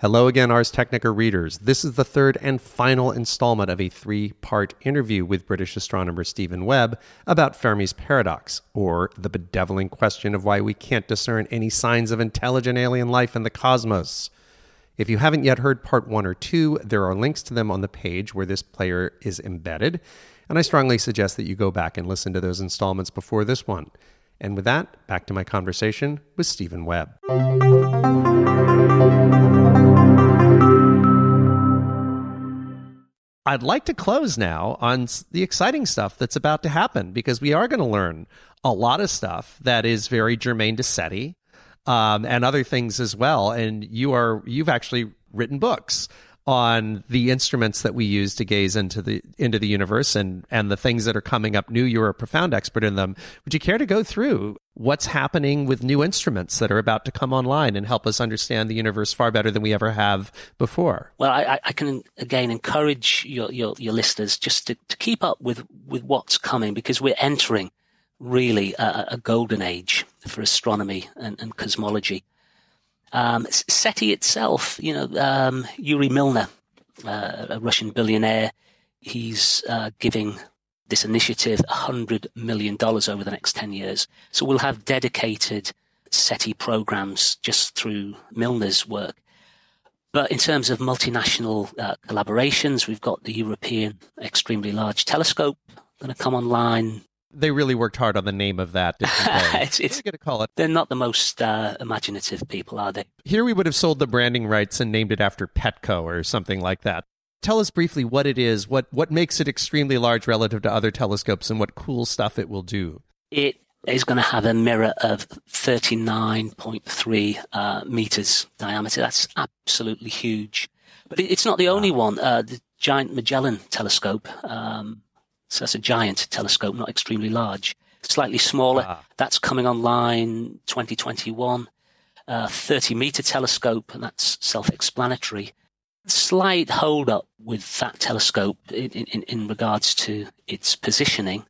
Hello again, Ars Technica readers. This is the third and final installment of a three part interview with British astronomer Stephen Webb about Fermi's paradox, or the bedeviling question of why we can't discern any signs of intelligent alien life in the cosmos. If you haven't yet heard part one or two, there are links to them on the page where this player is embedded, and I strongly suggest that you go back and listen to those installments before this one. And with that, back to my conversation with Stephen Webb. I'd like to close now on the exciting stuff that's about to happen because we are going to learn a lot of stuff that is very germane to SETI um, and other things as well. And you are you've actually written books on the instruments that we use to gaze into the into the universe and and the things that are coming up new. You're a profound expert in them. Would you care to go through what's happening with new instruments that are about to come online and help us understand the universe far better than we ever have before? Well, I, I can again encourage your, your, your listeners just to, to keep up with with what's coming because we're entering really a, a golden age for astronomy and, and cosmology. Um, SETI itself, you know, um, Yuri Milner, uh, a Russian billionaire, he's uh, giving this initiative $100 million over the next 10 years. So we'll have dedicated SETI programs just through Milner's work. But in terms of multinational uh, collaborations, we've got the European Extremely Large Telescope going to come online they really worked hard on the name of that. it's, it's going to call it. They're not the most uh, imaginative people, are they? Here we would have sold the branding rights and named it after Petco or something like that. Tell us briefly what it is, what what makes it extremely large relative to other telescopes, and what cool stuff it will do. It is going to have a mirror of 39.3 uh, meters diameter. That's absolutely huge. But it's not the only one. Uh, the Giant Magellan Telescope. Um, so that's a giant telescope, not extremely large. Slightly smaller. Ah. That's coming online 2021. Uh, 30 meter telescope, and that's self-explanatory. Slight hold up with that telescope in, in, in regards to its positioning.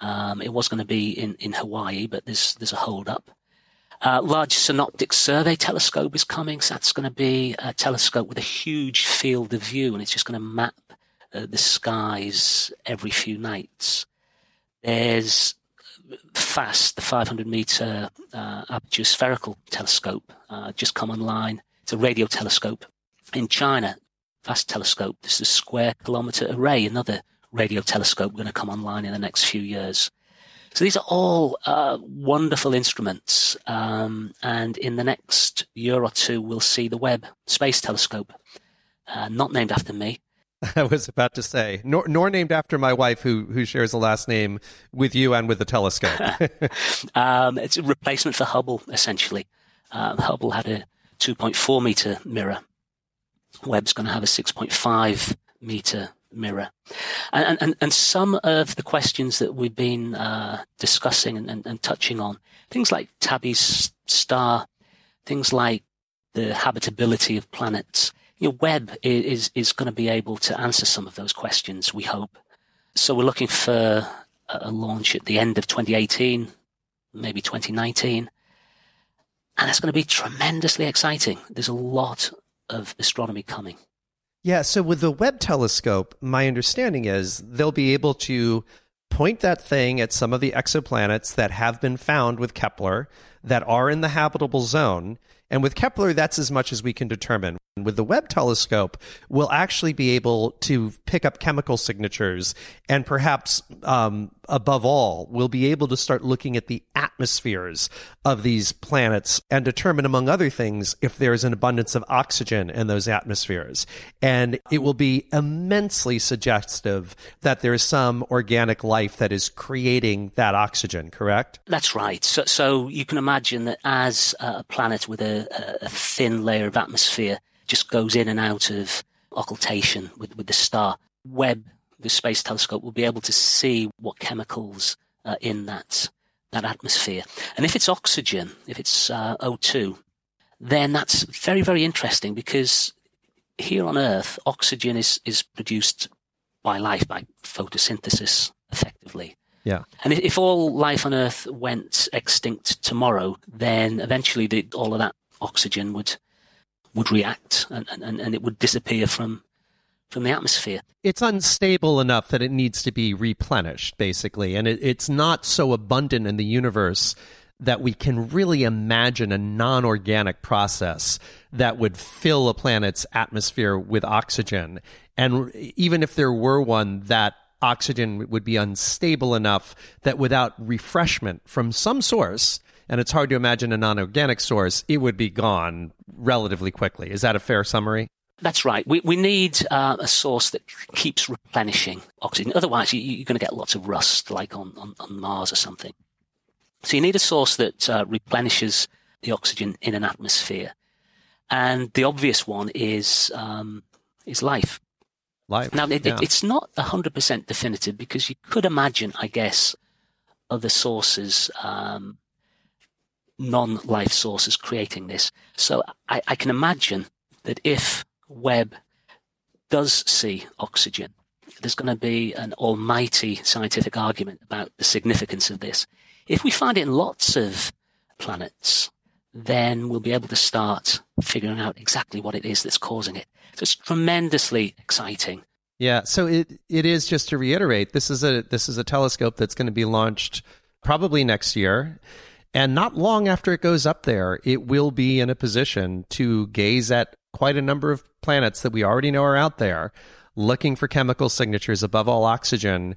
Um, it was going to be in, in Hawaii, but there's there's a hold up. Uh, large synoptic survey telescope is coming. So that's going to be a telescope with a huge field of view, and it's just going to map uh, the skies every few nights. There's FAST, the 500 meter uh, aperture spherical telescope, uh, just come online. It's a radio telescope in China. FAST telescope. This is a square kilometer array, another radio telescope going to come online in the next few years. So these are all uh, wonderful instruments, um, and in the next year or two, we'll see the Webb Space Telescope, uh, not named after me, I was about to say, nor, nor named after my wife, who who shares a last name with you and with the telescope. um, it's a replacement for Hubble, essentially. Um, Hubble had a 2.4 meter mirror. Webb's going to have a 6.5 meter mirror. And, and, and some of the questions that we've been uh, discussing and, and, and touching on, things like Tabby's star, things like the habitability of planets, your Webb is, is going to be able to answer some of those questions, we hope. So we're looking for a launch at the end of 2018, maybe 2019. And that's going to be tremendously exciting. There's a lot of astronomy coming. Yeah, so with the Webb telescope, my understanding is they'll be able to point that thing at some of the exoplanets that have been found with Kepler that are in the habitable zone. And with Kepler, that's as much as we can determine. With the Webb telescope, we'll actually be able to pick up chemical signatures, and perhaps um, above all, we'll be able to start looking at the atmospheres of these planets and determine, among other things, if there's an abundance of oxygen in those atmospheres. And it will be immensely suggestive that there is some organic life that is creating that oxygen, correct? That's right. So, so you can imagine that as a planet with a, a thin layer of atmosphere, just goes in and out of occultation with, with the star. Webb, the space telescope, will be able to see what chemicals are in that, that atmosphere. And if it's oxygen, if it's uh, O2, then that's very, very interesting because here on Earth, oxygen is, is produced by life, by photosynthesis, effectively. Yeah. And if, if all life on Earth went extinct tomorrow, then eventually the, all of that oxygen would would react and, and, and it would disappear from from the atmosphere. It's unstable enough that it needs to be replenished, basically, and it, it's not so abundant in the universe that we can really imagine a non organic process that would fill a planet's atmosphere with oxygen. And even if there were one, that oxygen would be unstable enough that without refreshment from some source, and it's hard to imagine a non organic source, it would be gone relatively quickly. Is that a fair summary? That's right. We, we need uh, a source that keeps replenishing oxygen. Otherwise, you, are going to get lots of rust, like on, on, on, Mars or something. So you need a source that uh, replenishes the oxygen in an atmosphere. And the obvious one is um, is life. Life. Now, it, yeah. it, it's not 100% definitive because you could imagine, I guess, other sources, um, non-life sources creating this. So I, I can imagine that if Webb does see oxygen, there's going to be an almighty scientific argument about the significance of this. If we find it in lots of planets, then we'll be able to start figuring out exactly what it is that's causing it. So it's tremendously exciting. Yeah, so it it is just to reiterate, this is a this is a telescope that's going to be launched probably next year. And not long after it goes up there, it will be in a position to gaze at quite a number of planets that we already know are out there, looking for chemical signatures above all oxygen.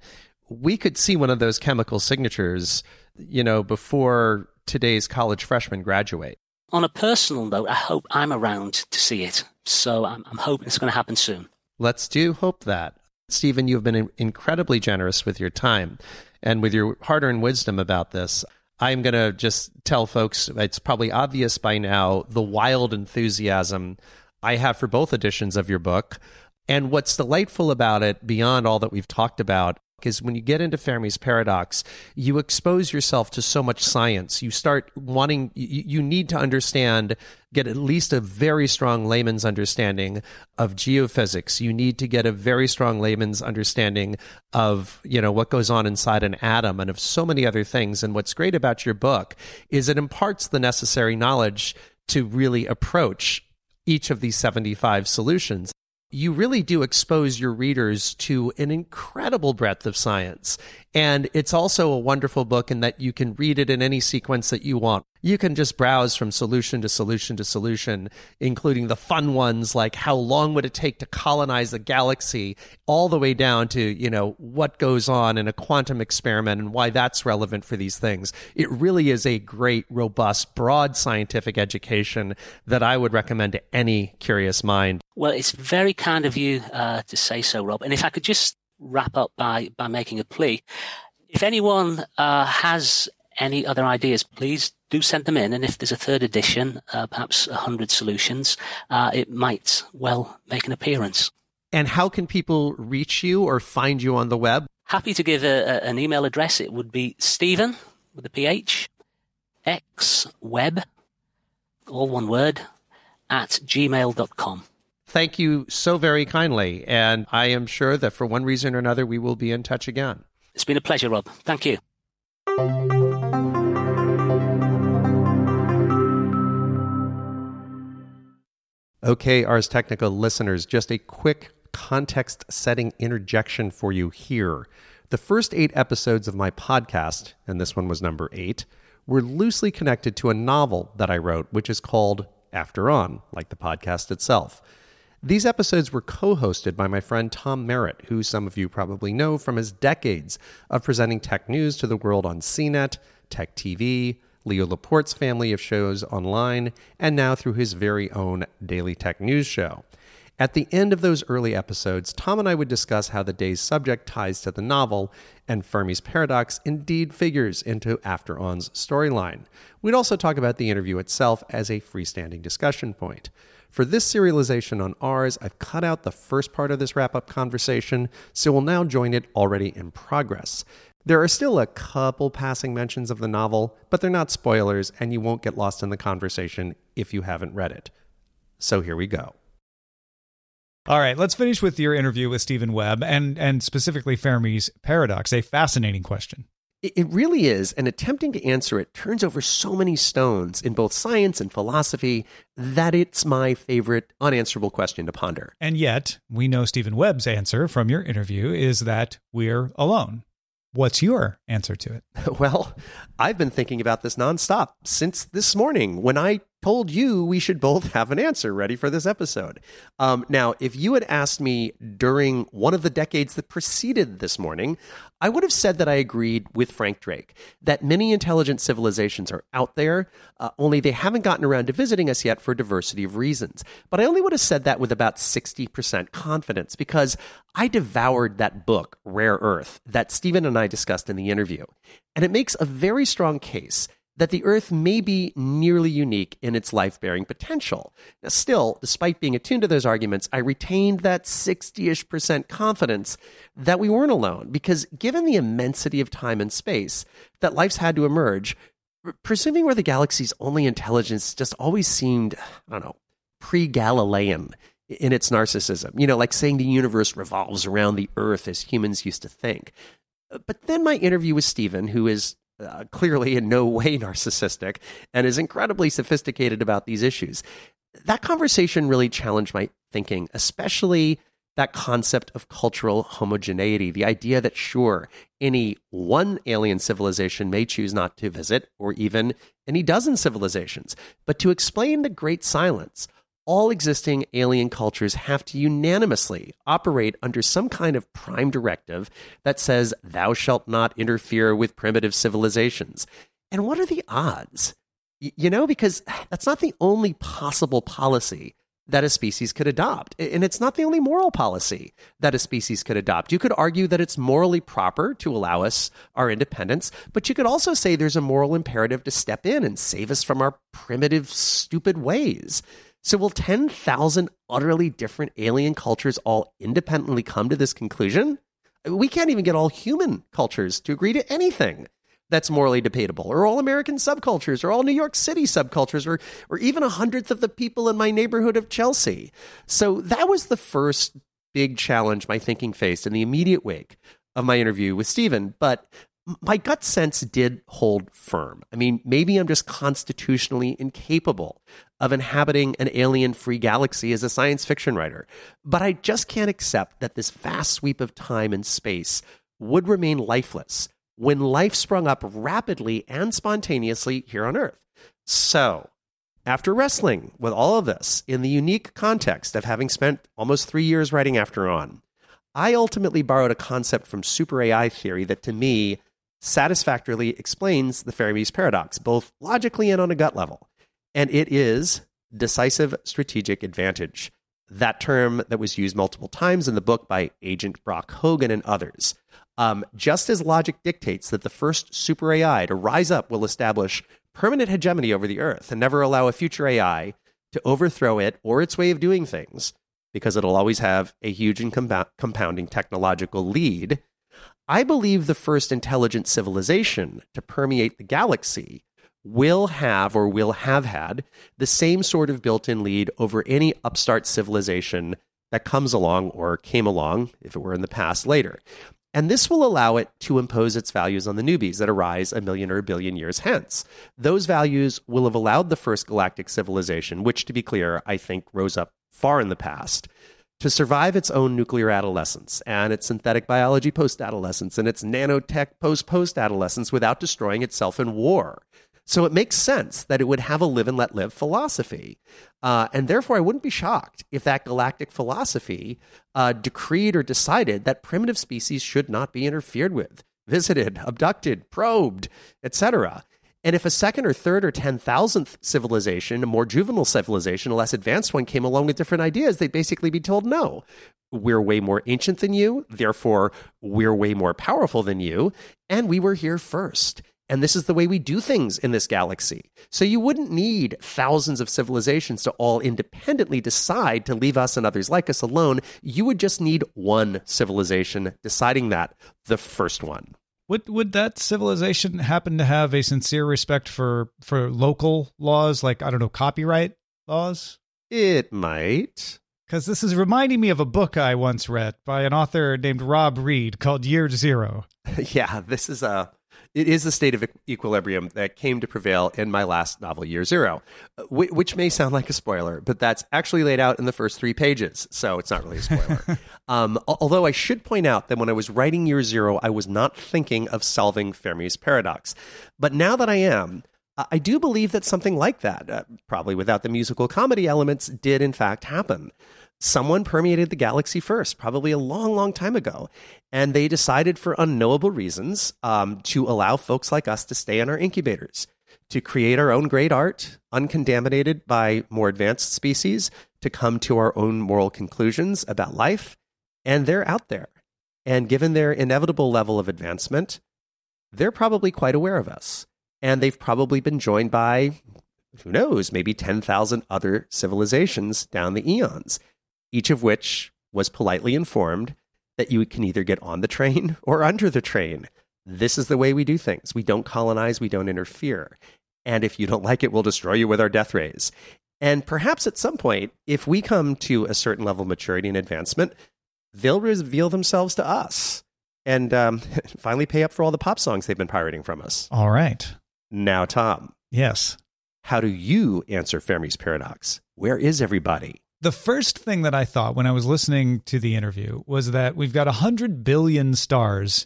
We could see one of those chemical signatures, you know, before today's college freshmen graduate. On a personal note, I hope I'm around to see it. So I'm, I'm hoping it's going to happen soon. Let's do hope that. Stephen, you've been incredibly generous with your time and with your hard earned wisdom about this. I'm going to just tell folks it's probably obvious by now the wild enthusiasm I have for both editions of your book. And what's delightful about it, beyond all that we've talked about, is when you get into Fermi's paradox, you expose yourself to so much science. You start wanting, you, you need to understand, get at least a very strong layman's understanding of geophysics. You need to get a very strong layman's understanding of, you know, what goes on inside an atom and of so many other things. And what's great about your book is it imparts the necessary knowledge to really approach each of these 75 solutions you really do expose your readers to an incredible breadth of science. And it's also a wonderful book in that you can read it in any sequence that you want. You can just browse from solution to solution to solution, including the fun ones like how long would it take to colonize a galaxy, all the way down to, you know, what goes on in a quantum experiment and why that's relevant for these things. It really is a great, robust, broad scientific education that I would recommend to any curious mind. Well, it's very kind of you uh, to say so, Rob. And if I could just wrap up by, by making a plea. If anyone uh, has any other ideas, please do send them in. And if there's a third edition, uh, perhaps 100 solutions, uh, it might well make an appearance. And how can people reach you or find you on the web? Happy to give a, a, an email address. It would be Stephen with a PH, X web, all one word, at gmail.com thank you so very kindly. And I am sure that for one reason or another, we will be in touch again. It's been a pleasure, Rob. Thank you. Okay, Ars Technica listeners, just a quick context setting interjection for you here. The first eight episodes of my podcast, and this one was number eight, were loosely connected to a novel that I wrote, which is called After On, like the podcast itself. These episodes were co hosted by my friend Tom Merritt, who some of you probably know from his decades of presenting tech news to the world on CNET, Tech TV, Leo Laporte's family of shows online, and now through his very own Daily Tech News show. At the end of those early episodes, Tom and I would discuss how the day's subject ties to the novel, and Fermi's paradox indeed figures into After On's storyline. We'd also talk about the interview itself as a freestanding discussion point. For this serialization on Ars, I've cut out the first part of this wrap up conversation, so we'll now join it already in progress. There are still a couple passing mentions of the novel, but they're not spoilers, and you won't get lost in the conversation if you haven't read it. So here we go. All right, let's finish with your interview with Stephen Webb and and specifically Fermi's paradox, a fascinating question. It really is, and attempting to answer it turns over so many stones in both science and philosophy that it's my favorite unanswerable question to ponder. And yet, we know Stephen Webb's answer from your interview is that we're alone. What's your answer to it? Well, I've been thinking about this nonstop since this morning when I told you we should both have an answer ready for this episode. Um, now, if you had asked me during one of the decades that preceded this morning, I would have said that I agreed with Frank Drake that many intelligent civilizations are out there, uh, only they haven't gotten around to visiting us yet for a diversity of reasons. But I only would have said that with about 60% confidence because I devoured that book, Rare Earth, that Stephen and I discussed in the interview. And it makes a very strong case that the Earth may be nearly unique in its life bearing potential. Now, still, despite being attuned to those arguments, I retained that 60 ish percent confidence that we weren't alone, because given the immensity of time and space that life's had to emerge, presuming we're the galaxy's only intelligence just always seemed, I don't know, pre Galilean in its narcissism. You know, like saying the universe revolves around the Earth as humans used to think. But then my interview with Stephen, who is uh, clearly in no way narcissistic and is incredibly sophisticated about these issues. That conversation really challenged my thinking, especially that concept of cultural homogeneity, the idea that, sure, any one alien civilization may choose not to visit, or even any dozen civilizations. But to explain the Great Silence, all existing alien cultures have to unanimously operate under some kind of prime directive that says, Thou shalt not interfere with primitive civilizations. And what are the odds? you know, because that's not the only possible policy that a species could adopt. And it's not the only moral policy that a species could adopt. You could argue that it's morally proper to allow us our independence, but you could also say there's a moral imperative to step in and save us from our primitive, stupid ways. So, will 10,000 utterly different alien cultures all independently come to this conclusion? We can't even get all human cultures to agree to anything that's morally debatable, or all American subcultures, or all New York City subcultures, or, or even a hundredth of the people in my neighborhood of Chelsea. So, that was the first big challenge my thinking faced in the immediate wake of my interview with Stephen. But my gut sense did hold firm. I mean, maybe I'm just constitutionally incapable of inhabiting an alien free galaxy as a science fiction writer, but I just can't accept that this vast sweep of time and space would remain lifeless when life sprung up rapidly and spontaneously here on Earth. So, after wrestling with all of this in the unique context of having spent almost three years writing After On, I ultimately borrowed a concept from super AI theory that to me satisfactorily explains the Fermi's paradox, both logically and on a gut level. And it is decisive strategic advantage, that term that was used multiple times in the book by Agent Brock Hogan and others. Um, just as logic dictates that the first super AI to rise up will establish permanent hegemony over the earth and never allow a future AI to overthrow it or its way of doing things, because it'll always have a huge and compounding technological lead, I believe the first intelligent civilization to permeate the galaxy will have or will have had the same sort of built in lead over any upstart civilization that comes along or came along, if it were in the past, later. And this will allow it to impose its values on the newbies that arise a million or a billion years hence. Those values will have allowed the first galactic civilization, which, to be clear, I think rose up far in the past, to survive its own nuclear adolescence and its synthetic biology post adolescence and its nanotech post post adolescence without destroying itself in war. So it makes sense that it would have a live and let live philosophy. Uh, and therefore, I wouldn't be shocked if that galactic philosophy uh, decreed or decided that primitive species should not be interfered with, visited, abducted, probed, etc. And if a second or third or 10,000th civilization, a more juvenile civilization, a less advanced one came along with different ideas, they'd basically be told, no, we're way more ancient than you. Therefore, we're way more powerful than you. And we were here first. And this is the way we do things in this galaxy. So you wouldn't need thousands of civilizations to all independently decide to leave us and others like us alone. You would just need one civilization deciding that, the first one. Would would that civilization happen to have a sincere respect for for local laws, like I don't know, copyright laws? It might. Because this is reminding me of a book I once read by an author named Rob Reid called Year Zero. yeah, this is a It is the state of equilibrium that came to prevail in my last novel, Year Zero, which may sound like a spoiler, but that's actually laid out in the first three pages, so it's not really a spoiler. um, although I should point out that when I was writing Year Zero, I was not thinking of solving Fermi's paradox. But now that I am, I do believe that something like that, uh, probably without the musical comedy elements, did in fact happen someone permeated the galaxy first, probably a long, long time ago. And they decided for unknowable reasons um, to allow folks like us to stay in our incubators, to create our own great art, uncontaminated by more advanced species, to come to our own moral conclusions about life. And they're out there. And given their inevitable level of advancement, they're probably quite aware of us. And they've probably been joined by, who knows, maybe 10,000 other civilizations down the eons each of which was politely informed that you can either get on the train or under the train. This is the way we do things. We don't colonize, we don't interfere. And if you don't like it, we'll destroy you with our death rays. And perhaps at some point, if we come to a certain level of maturity and advancement, they'll reveal themselves to us and um, finally pay up for all the pop songs they've been pirating from us. All right. Now, Tom. Yes. How do you answer Fermi's paradox? Where is everybody? The first thing that I thought when I was listening to the interview was that we've got 100 billion stars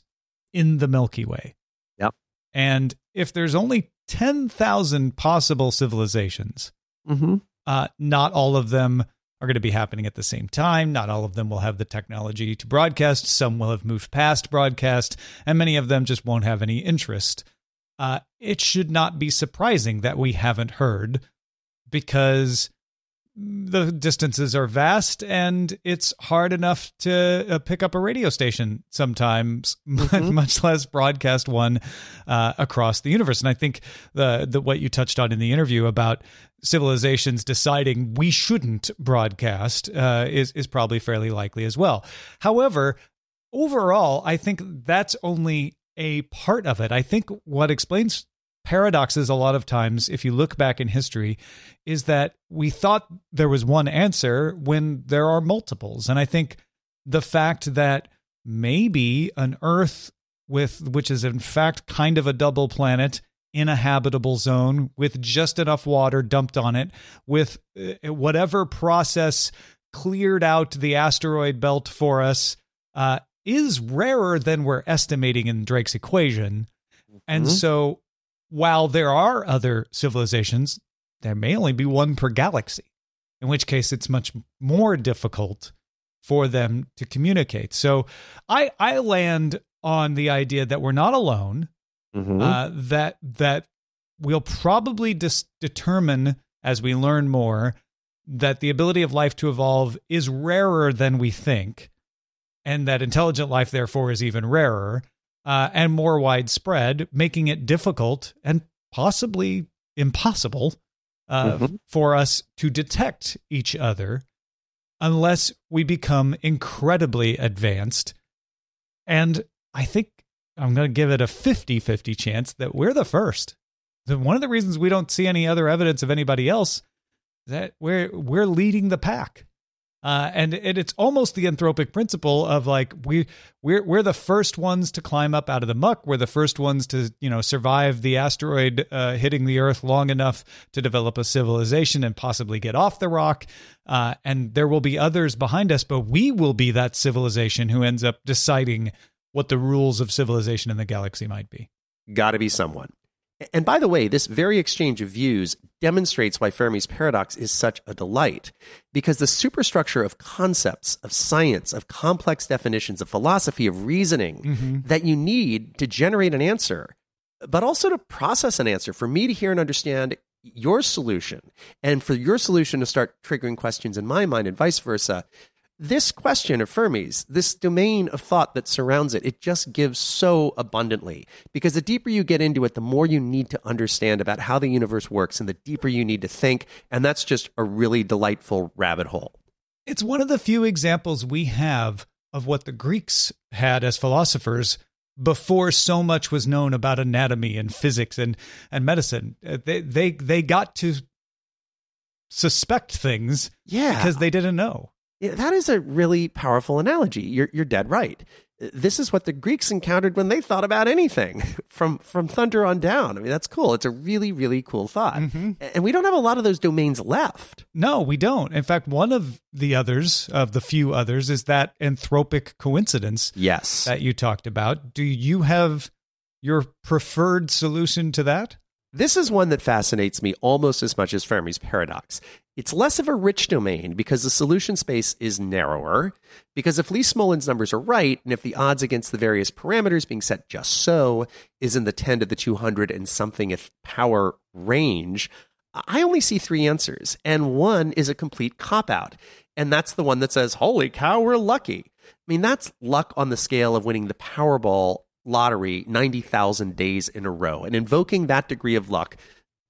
in the Milky Way. Yep. And if there's only 10,000 possible civilizations, mm-hmm. uh, not all of them are going to be happening at the same time. Not all of them will have the technology to broadcast. Some will have moved past broadcast, and many of them just won't have any interest. Uh, it should not be surprising that we haven't heard because the distances are vast and it's hard enough to uh, pick up a radio station sometimes mm-hmm. much less broadcast one uh, across the universe. And i think the, the what you touched on in the interview about civilizations deciding we shouldn't broadcast uh, is is probably fairly likely as well. However overall i think that's only a part of it. I think what explains paradoxes a lot of times if you look back in history is that we thought there was one answer when there are multiples and i think the fact that maybe an earth with which is in fact kind of a double planet in a habitable zone with just enough water dumped on it with uh, whatever process cleared out the asteroid belt for us uh, is rarer than we're estimating in Drake's equation. And mm-hmm. so while there are other civilizations, there may only be one per galaxy, in which case it's much more difficult for them to communicate. So I I land on the idea that we're not alone. Mm-hmm. Uh, that that we'll probably dis- determine as we learn more that the ability of life to evolve is rarer than we think, and that intelligent life therefore is even rarer uh, and more widespread, making it difficult and possibly impossible uh, mm-hmm. for us to detect each other unless we become incredibly advanced. And I think I'm going to give it a 50 50 chance that we're the first. One of the reasons we don't see any other evidence of anybody else is that we're, we're leading the pack. Uh, and, and it's almost the anthropic principle of like we we're we're the first ones to climb up out of the muck. We're the first ones to you know survive the asteroid uh, hitting the Earth long enough to develop a civilization and possibly get off the rock. Uh, and there will be others behind us, but we will be that civilization who ends up deciding what the rules of civilization in the galaxy might be. Got to be someone. And by the way, this very exchange of views demonstrates why Fermi's paradox is such a delight, because the superstructure of concepts, of science, of complex definitions, of philosophy, of reasoning mm-hmm. that you need to generate an answer, but also to process an answer, for me to hear and understand your solution, and for your solution to start triggering questions in my mind, and vice versa, this question of Fermi's, this domain of thought that surrounds it, it just gives so abundantly. Because the deeper you get into it, the more you need to understand about how the universe works and the deeper you need to think. And that's just a really delightful rabbit hole. It's one of the few examples we have of what the Greeks had as philosophers before so much was known about anatomy and physics and, and medicine. Uh, they, they, they got to suspect things yeah. because they didn't know. That is a really powerful analogy. You're, you're dead right. This is what the Greeks encountered when they thought about anything from, from thunder on down. I mean, that's cool. It's a really, really cool thought. Mm-hmm. And we don't have a lot of those domains left. No, we don't. In fact, one of the others, of the few others, is that anthropic coincidence Yes. that you talked about. Do you have your preferred solution to that? This is one that fascinates me almost as much as Fermi's paradox. It's less of a rich domain because the solution space is narrower. Because if Lee Smolin's numbers are right, and if the odds against the various parameters being set just so is in the 10 to the 200 and something if power range, I only see three answers, and one is a complete cop out. And that's the one that says, Holy cow, we're lucky. I mean, that's luck on the scale of winning the Powerball lottery 90,000 days in a row. And invoking that degree of luck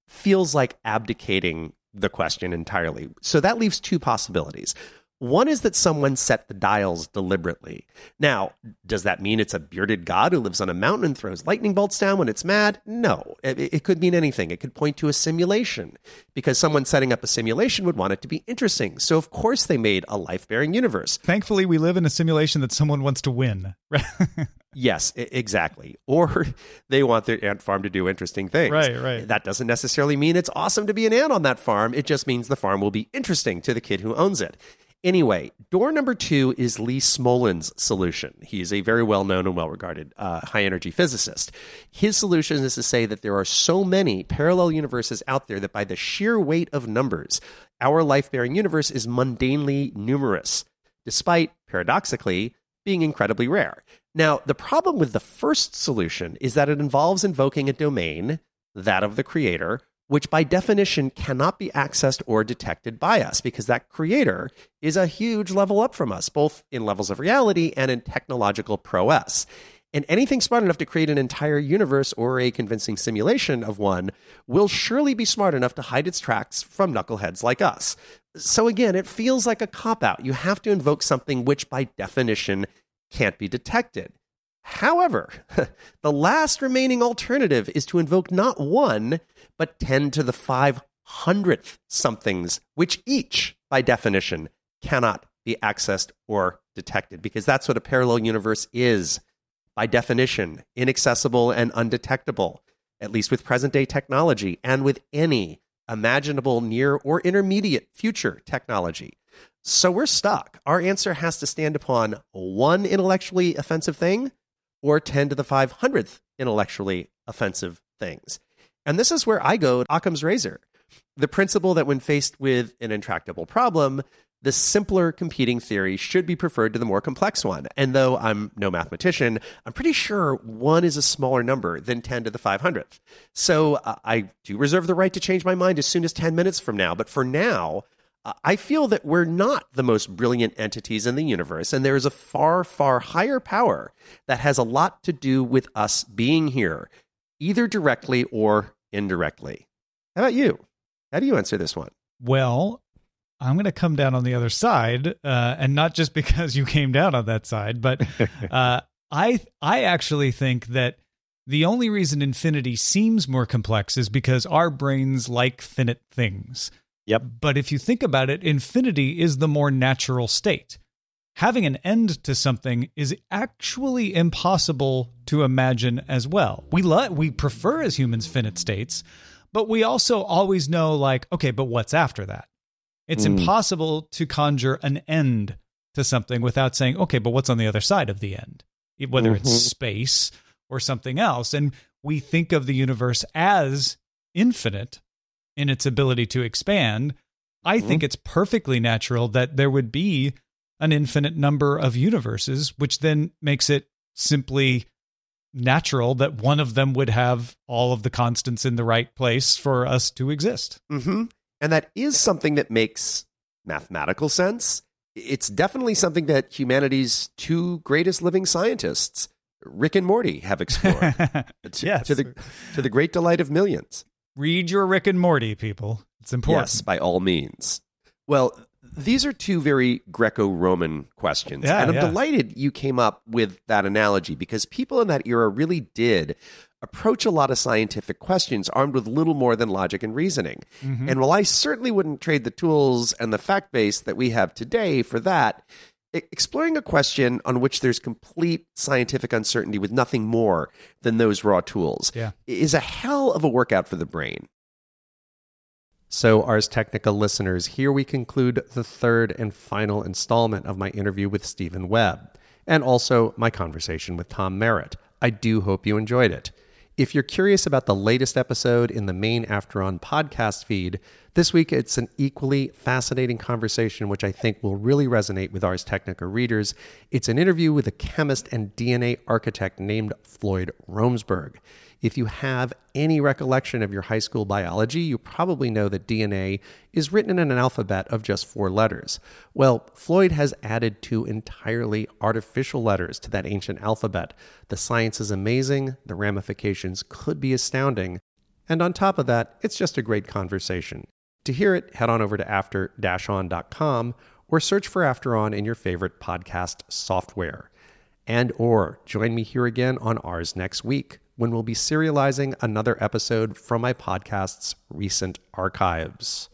feels like abdicating the question entirely. So that leaves two possibilities. One is that someone set the dials deliberately. Now, does that mean it's a bearded god who lives on a mountain and throws lightning bolts down when it's mad? No. It, it could mean anything. It could point to a simulation because someone setting up a simulation would want it to be interesting. So, of course, they made a life bearing universe. Thankfully, we live in a simulation that someone wants to win. Yes, exactly. Or they want their ant farm to do interesting things. Right, right. That doesn't necessarily mean it's awesome to be an ant on that farm. It just means the farm will be interesting to the kid who owns it. Anyway, door number two is Lee Smolin's solution. He is a very well known and well regarded uh, high energy physicist. His solution is to say that there are so many parallel universes out there that by the sheer weight of numbers, our life bearing universe is mundanely numerous, despite, paradoxically, being incredibly rare. Now, the problem with the first solution is that it involves invoking a domain, that of the creator, which by definition cannot be accessed or detected by us because that creator is a huge level up from us, both in levels of reality and in technological prowess. And anything smart enough to create an entire universe or a convincing simulation of one will surely be smart enough to hide its tracks from knuckleheads like us. So again, it feels like a cop out. You have to invoke something which by definition can't be detected. However, the last remaining alternative is to invoke not one, but 10 to the 500th somethings, which each, by definition, cannot be accessed or detected, because that's what a parallel universe is, by definition, inaccessible and undetectable, at least with present day technology and with any imaginable near or intermediate future technology. So we're stuck. Our answer has to stand upon one intellectually offensive thing or 10 to the 500th intellectually offensive things. And this is where I go to Occam's razor. The principle that when faced with an intractable problem, the simpler competing theory should be preferred to the more complex one. And though I'm no mathematician, I'm pretty sure one is a smaller number than 10 to the 500th. So uh, I do reserve the right to change my mind as soon as 10 minutes from now. But for now, I feel that we're not the most brilliant entities in the universe, and there is a far, far higher power that has a lot to do with us being here, either directly or indirectly. How about you? How do you answer this one? Well, I'm going to come down on the other side, uh, and not just because you came down on that side, but uh, I I actually think that the only reason infinity seems more complex is because our brains like finite things. Yep. But if you think about it, infinity is the more natural state. Having an end to something is actually impossible to imagine as well. We lo- we prefer as humans finite states, but we also always know like, okay, but what's after that? It's Mm. impossible to conjure an end to something without saying, okay, but what's on the other side of the end? Whether it's Mhm. space or something else. And we think of the universe as infinite in its ability to expand. I think it's perfectly natural that there would be an infinite number of universes, which then makes it simply natural that one of them would have all of the constants in the right place for us to exist. Mm-hmm. And that is something that makes mathematical sense. It's definitely something that humanity's two greatest living scientists, Rick and Morty, have explored to, Yes. to the to the great delight of millions. Read your Rick and Morty, people. It's important. Yes, by all means. Well, these are two very Greco-Roman questions, Yeah, and I'm yeah. delighted you came up with that analogy because people in that era really did approach a lot of scientific questions armed with little more than logic and reasoning. Mm-hmm. And while I certainly wouldn't trade the tools and the fact base that we have today for that, exploring a question on which there's complete scientific uncertainty with nothing more than those raw tools Yeah. is a hell of a workout for the brain. So, Ars Technica listeners, here we conclude the third and final installment of my interview with Stephen Webb, and also my conversation with Tom Merritt. I do hope you enjoyed it. If you're curious about the latest episode in the main After On podcast feed, this week it's an equally fascinating conversation which I think will really resonate with Ars Technica readers. It's an interview with a chemist and DNA architect named Floyd Romesberg. If you have any recollection of your high school biology, you probably know that DNA is written in an alphabet of just four letters. Well, Floyd has added two entirely artificial letters to that ancient alphabet. The science is amazing, the ramifications could be astounding, and on top of that, it's just a great conversation. To hear it, head on over to after-on.com or search for After On in your favorite podcast software. And or join me here again on Ars next week when we'll be serializing another episode from my podcast's recent archives.